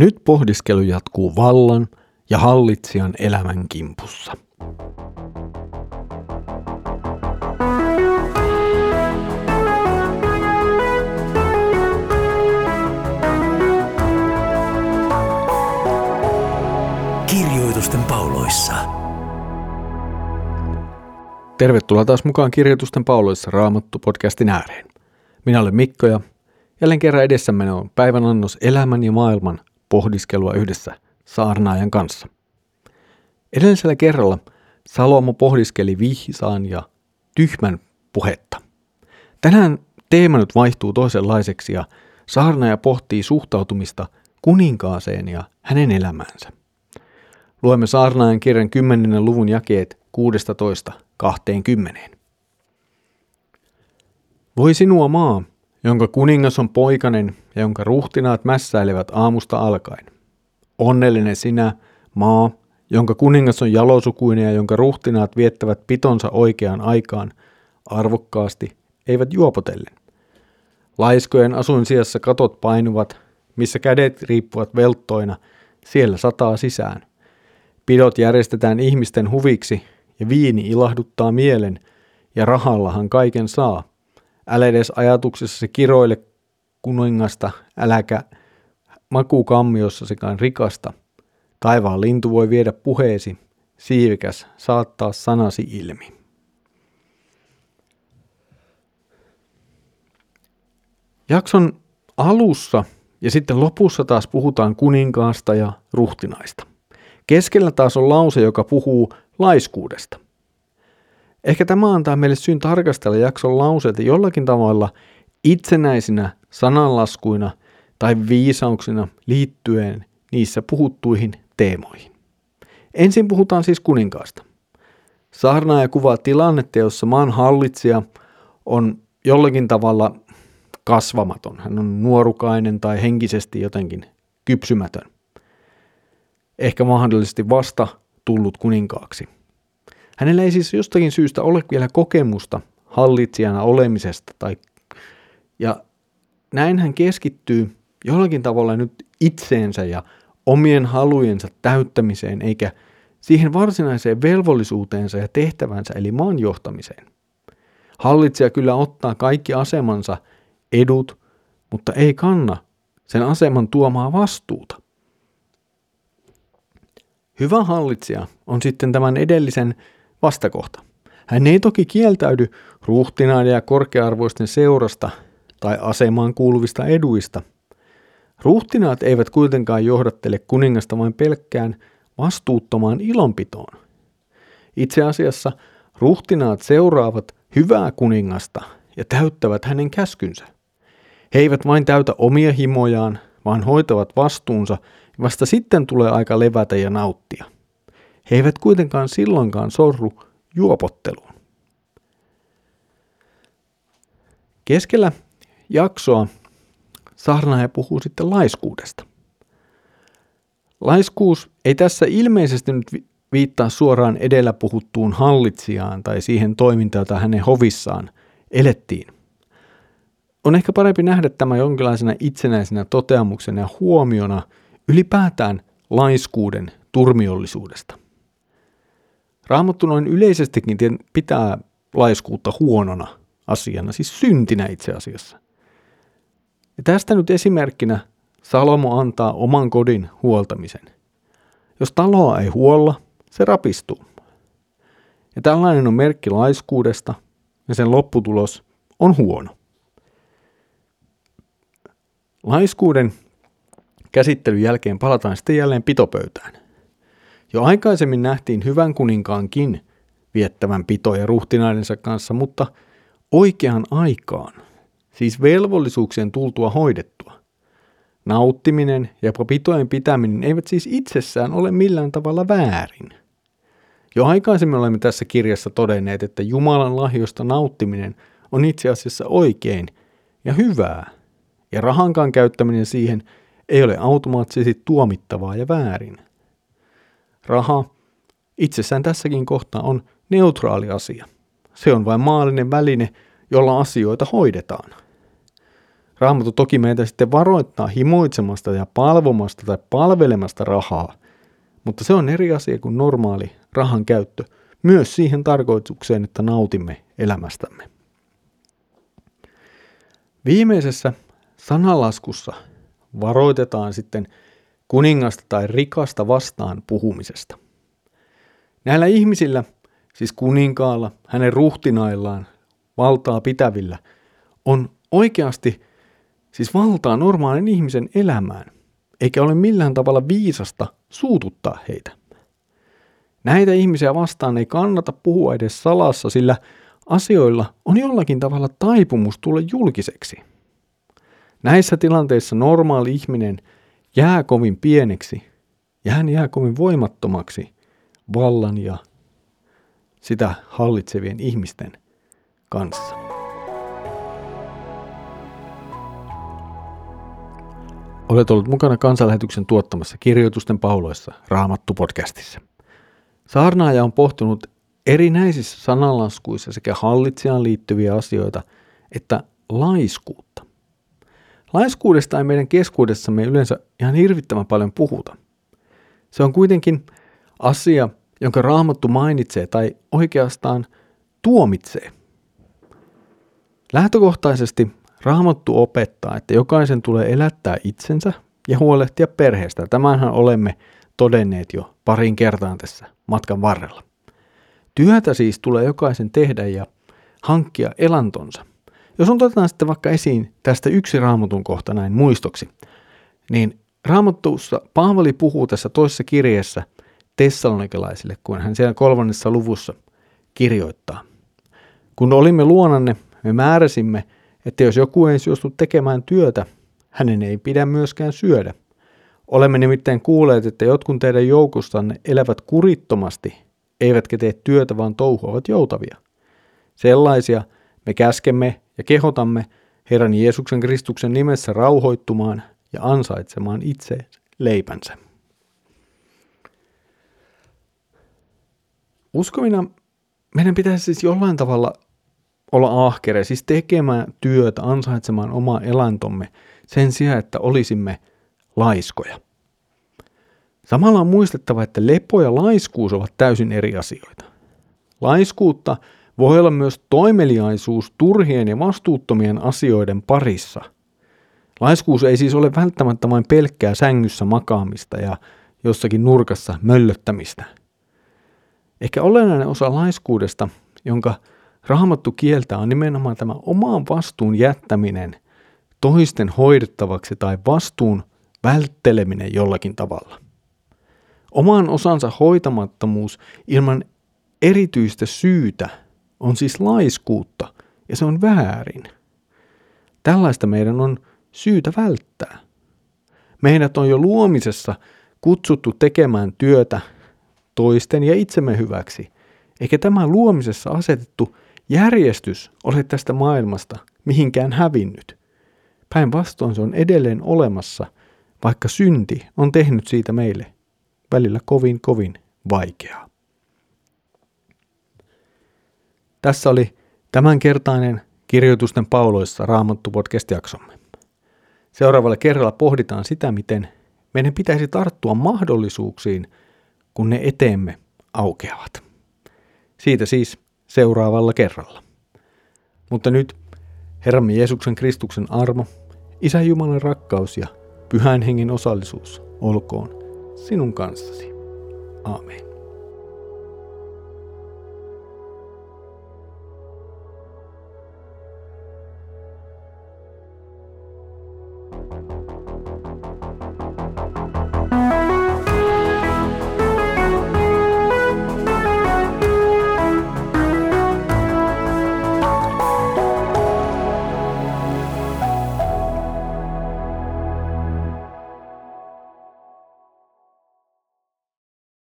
Nyt pohdiskelu jatkuu vallan ja hallitsijan elämän kimpussa. Kirjoitusten pauloissa. Tervetuloa taas mukaan Kirjoitusten pauloissa Raamattu podcastin ääreen. Minä olen Mikko ja jälleen kerran edessämme on päivän annos elämän ja maailman pohdiskelua yhdessä saarnaajan kanssa. Edellisellä kerralla Salomo pohdiskeli vihsaan ja tyhmän puhetta. Tänään teema nyt vaihtuu toisenlaiseksi ja saarnaaja pohtii suhtautumista kuninkaaseen ja hänen elämäänsä. Luemme saarnaajan kirjan 10. luvun jakeet 16-20. Voi sinua maa, jonka kuningas on poikanen ja jonka ruhtinaat mässäilevät aamusta alkaen. Onnellinen sinä, maa, jonka kuningas on jalosukuinen ja jonka ruhtinaat viettävät pitonsa oikeaan aikaan, arvokkaasti, eivät juopotellen. Laiskojen asuin sijassa katot painuvat, missä kädet riippuvat velttoina, siellä sataa sisään. Pidot järjestetään ihmisten huviksi ja viini ilahduttaa mielen, ja rahallahan kaiken saa. Älä edes ajatuksessasi kiroile kuningasta, äläkä makukammiossasikaan rikasta. Taivaan lintu voi viedä puheesi, siivikäs saattaa sanasi ilmi. Jakson alussa ja sitten lopussa taas puhutaan kuninkaasta ja ruhtinaista. Keskellä taas on lause, joka puhuu laiskuudesta. Ehkä tämä antaa meille syyn tarkastella jakson lauseita jollakin tavalla itsenäisinä sananlaskuina tai viisauksina liittyen niissä puhuttuihin teemoihin. Ensin puhutaan siis kuninkaasta. Saarnaaja kuvaa tilannetta, jossa maan hallitsija on jollakin tavalla kasvamaton. Hän on nuorukainen tai henkisesti jotenkin kypsymätön. Ehkä mahdollisesti vasta tullut kuninkaaksi. Hänellä ei siis jostakin syystä ole vielä kokemusta hallitsijana olemisesta tai ja näin hän keskittyy jollakin tavalla nyt itseensä ja omien halujensa täyttämiseen, eikä siihen varsinaiseen velvollisuuteensa ja tehtävänsä, eli maan johtamiseen. Hallitsija kyllä ottaa kaikki asemansa edut, mutta ei kanna sen aseman tuomaa vastuuta. Hyvä hallitsija on sitten tämän edellisen vastakohta. Hän ei toki kieltäydy ruhtinaiden ja korkearvoisten seurasta tai asemaan kuuluvista eduista. Ruhtinaat eivät kuitenkaan johdattele kuningasta vain pelkkään vastuuttomaan ilonpitoon. Itse asiassa ruhtinaat seuraavat hyvää kuningasta ja täyttävät hänen käskynsä. He eivät vain täytä omia himojaan, vaan hoitavat vastuunsa vasta sitten tulee aika levätä ja nauttia. He eivät kuitenkaan silloinkaan sorru juopotteluun. Keskellä jaksoa saarnaaja puhuu sitten laiskuudesta. Laiskuus ei tässä ilmeisesti nyt viittaa suoraan edellä puhuttuun hallitsijaan tai siihen toimintaan, jota hänen hovissaan elettiin. On ehkä parempi nähdä tämä jonkinlaisena itsenäisenä toteamuksena ja huomiona ylipäätään laiskuuden turmiollisuudesta. Raamattu noin yleisestikin pitää laiskuutta huonona asiana, siis syntinä itse asiassa. Ja tästä nyt esimerkkinä Salomo antaa oman kodin huoltamisen. Jos taloa ei huolla, se rapistuu. Ja tällainen on merkki laiskuudesta ja sen lopputulos on huono. Laiskuuden käsittelyn jälkeen palataan sitten jälleen pitopöytään. Jo aikaisemmin nähtiin hyvän kuninkaankin viettävän pitoja ruhtinaidensa kanssa, mutta oikeaan aikaan, siis velvollisuuksien tultua hoidettua. Nauttiminen ja pitojen pitäminen eivät siis itsessään ole millään tavalla väärin. Jo aikaisemmin olemme tässä kirjassa todenneet, että Jumalan lahjosta nauttiminen on itse asiassa oikein ja hyvää, ja rahankaan käyttäminen siihen ei ole automaattisesti tuomittavaa ja väärin. Raha itsessään tässäkin kohtaa on neutraali asia. Se on vain maallinen väline, jolla asioita hoidetaan. Raamattu toki meitä sitten varoittaa himoitsemasta ja palvomasta tai palvelemasta rahaa, mutta se on eri asia kuin normaali rahan käyttö, myös siihen tarkoitukseen, että nautimme elämästämme. Viimeisessä sanalaskussa varoitetaan sitten kuningasta tai rikasta vastaan puhumisesta. Näillä ihmisillä, siis kuninkaalla, hänen ruhtinaillaan, valtaa pitävillä, on oikeasti siis valtaa normaalin ihmisen elämään, eikä ole millään tavalla viisasta suututtaa heitä. Näitä ihmisiä vastaan ei kannata puhua edes salassa, sillä asioilla on jollakin tavalla taipumus tulla julkiseksi. Näissä tilanteissa normaali ihminen jää kovin pieneksi ja hän jää kovin voimattomaksi vallan ja sitä hallitsevien ihmisten kanssa. Olet ollut mukana kansanlähetyksen tuottamassa kirjoitusten pauloissa Raamattu-podcastissa. Saarnaaja on pohtunut erinäisissä sanalaskuissa sekä hallitsijaan liittyviä asioita että laiskuutta. Laiskuudesta ei meidän keskuudessamme yleensä ihan hirvittävän paljon puhuta. Se on kuitenkin asia, jonka raamattu mainitsee tai oikeastaan tuomitsee. Lähtökohtaisesti raamattu opettaa, että jokaisen tulee elättää itsensä ja huolehtia perheestä. Tämänhän olemme todenneet jo parin kertaan tässä matkan varrella. Työtä siis tulee jokaisen tehdä ja hankkia elantonsa. Jos on otetaan sitten vaikka esiin tästä yksi raamatun kohta näin muistoksi, niin raamattuussa Paavali puhuu tässä toisessa kirjeessä tessalonikelaisille, kun hän siellä kolmannessa luvussa kirjoittaa. Kun olimme luonanne, me määräsimme, että jos joku ei suostu tekemään työtä, hänen ei pidä myöskään syödä. Olemme nimittäin kuulleet, että jotkut teidän joukostanne elävät kurittomasti, eivätkä tee työtä, vaan touhuavat joutavia. Sellaisia me käskemme ja kehotamme Herran Jeesuksen Kristuksen nimessä rauhoittumaan ja ansaitsemaan itse leipänsä. Uskovina meidän pitäisi siis jollain tavalla olla ahkeria, siis tekemään työtä, ansaitsemaan oma elantomme sen sijaan, että olisimme laiskoja. Samalla on muistettava, että lepo ja laiskuus ovat täysin eri asioita. Laiskuutta voi olla myös toimeliaisuus turhien ja vastuuttomien asioiden parissa. Laiskuus ei siis ole välttämättä vain pelkkää sängyssä makaamista ja jossakin nurkassa möllöttämistä. Ehkä olennainen osa laiskuudesta, jonka raamattu kieltää, on nimenomaan tämä omaan vastuun jättäminen toisten hoidettavaksi tai vastuun vältteleminen jollakin tavalla. Oman osansa hoitamattomuus ilman erityistä syytä on siis laiskuutta ja se on väärin. Tällaista meidän on syytä välttää. Meidät on jo luomisessa kutsuttu tekemään työtä toisten ja itsemme hyväksi, eikä tämä luomisessa asetettu järjestys ole tästä maailmasta mihinkään hävinnyt. Päinvastoin se on edelleen olemassa, vaikka synti on tehnyt siitä meille välillä kovin kovin vaikeaa. Tässä oli tämänkertainen Kirjoitusten pauloissa Raamattu podcast-jaksomme. Seuraavalla kerralla pohditaan sitä, miten meidän pitäisi tarttua mahdollisuuksiin, kun ne eteemme aukeavat. Siitä siis seuraavalla kerralla. Mutta nyt Herramme Jeesuksen Kristuksen armo, Isä Jumalan rakkaus ja Pyhän Hengen osallisuus olkoon sinun kanssasi. Aamen.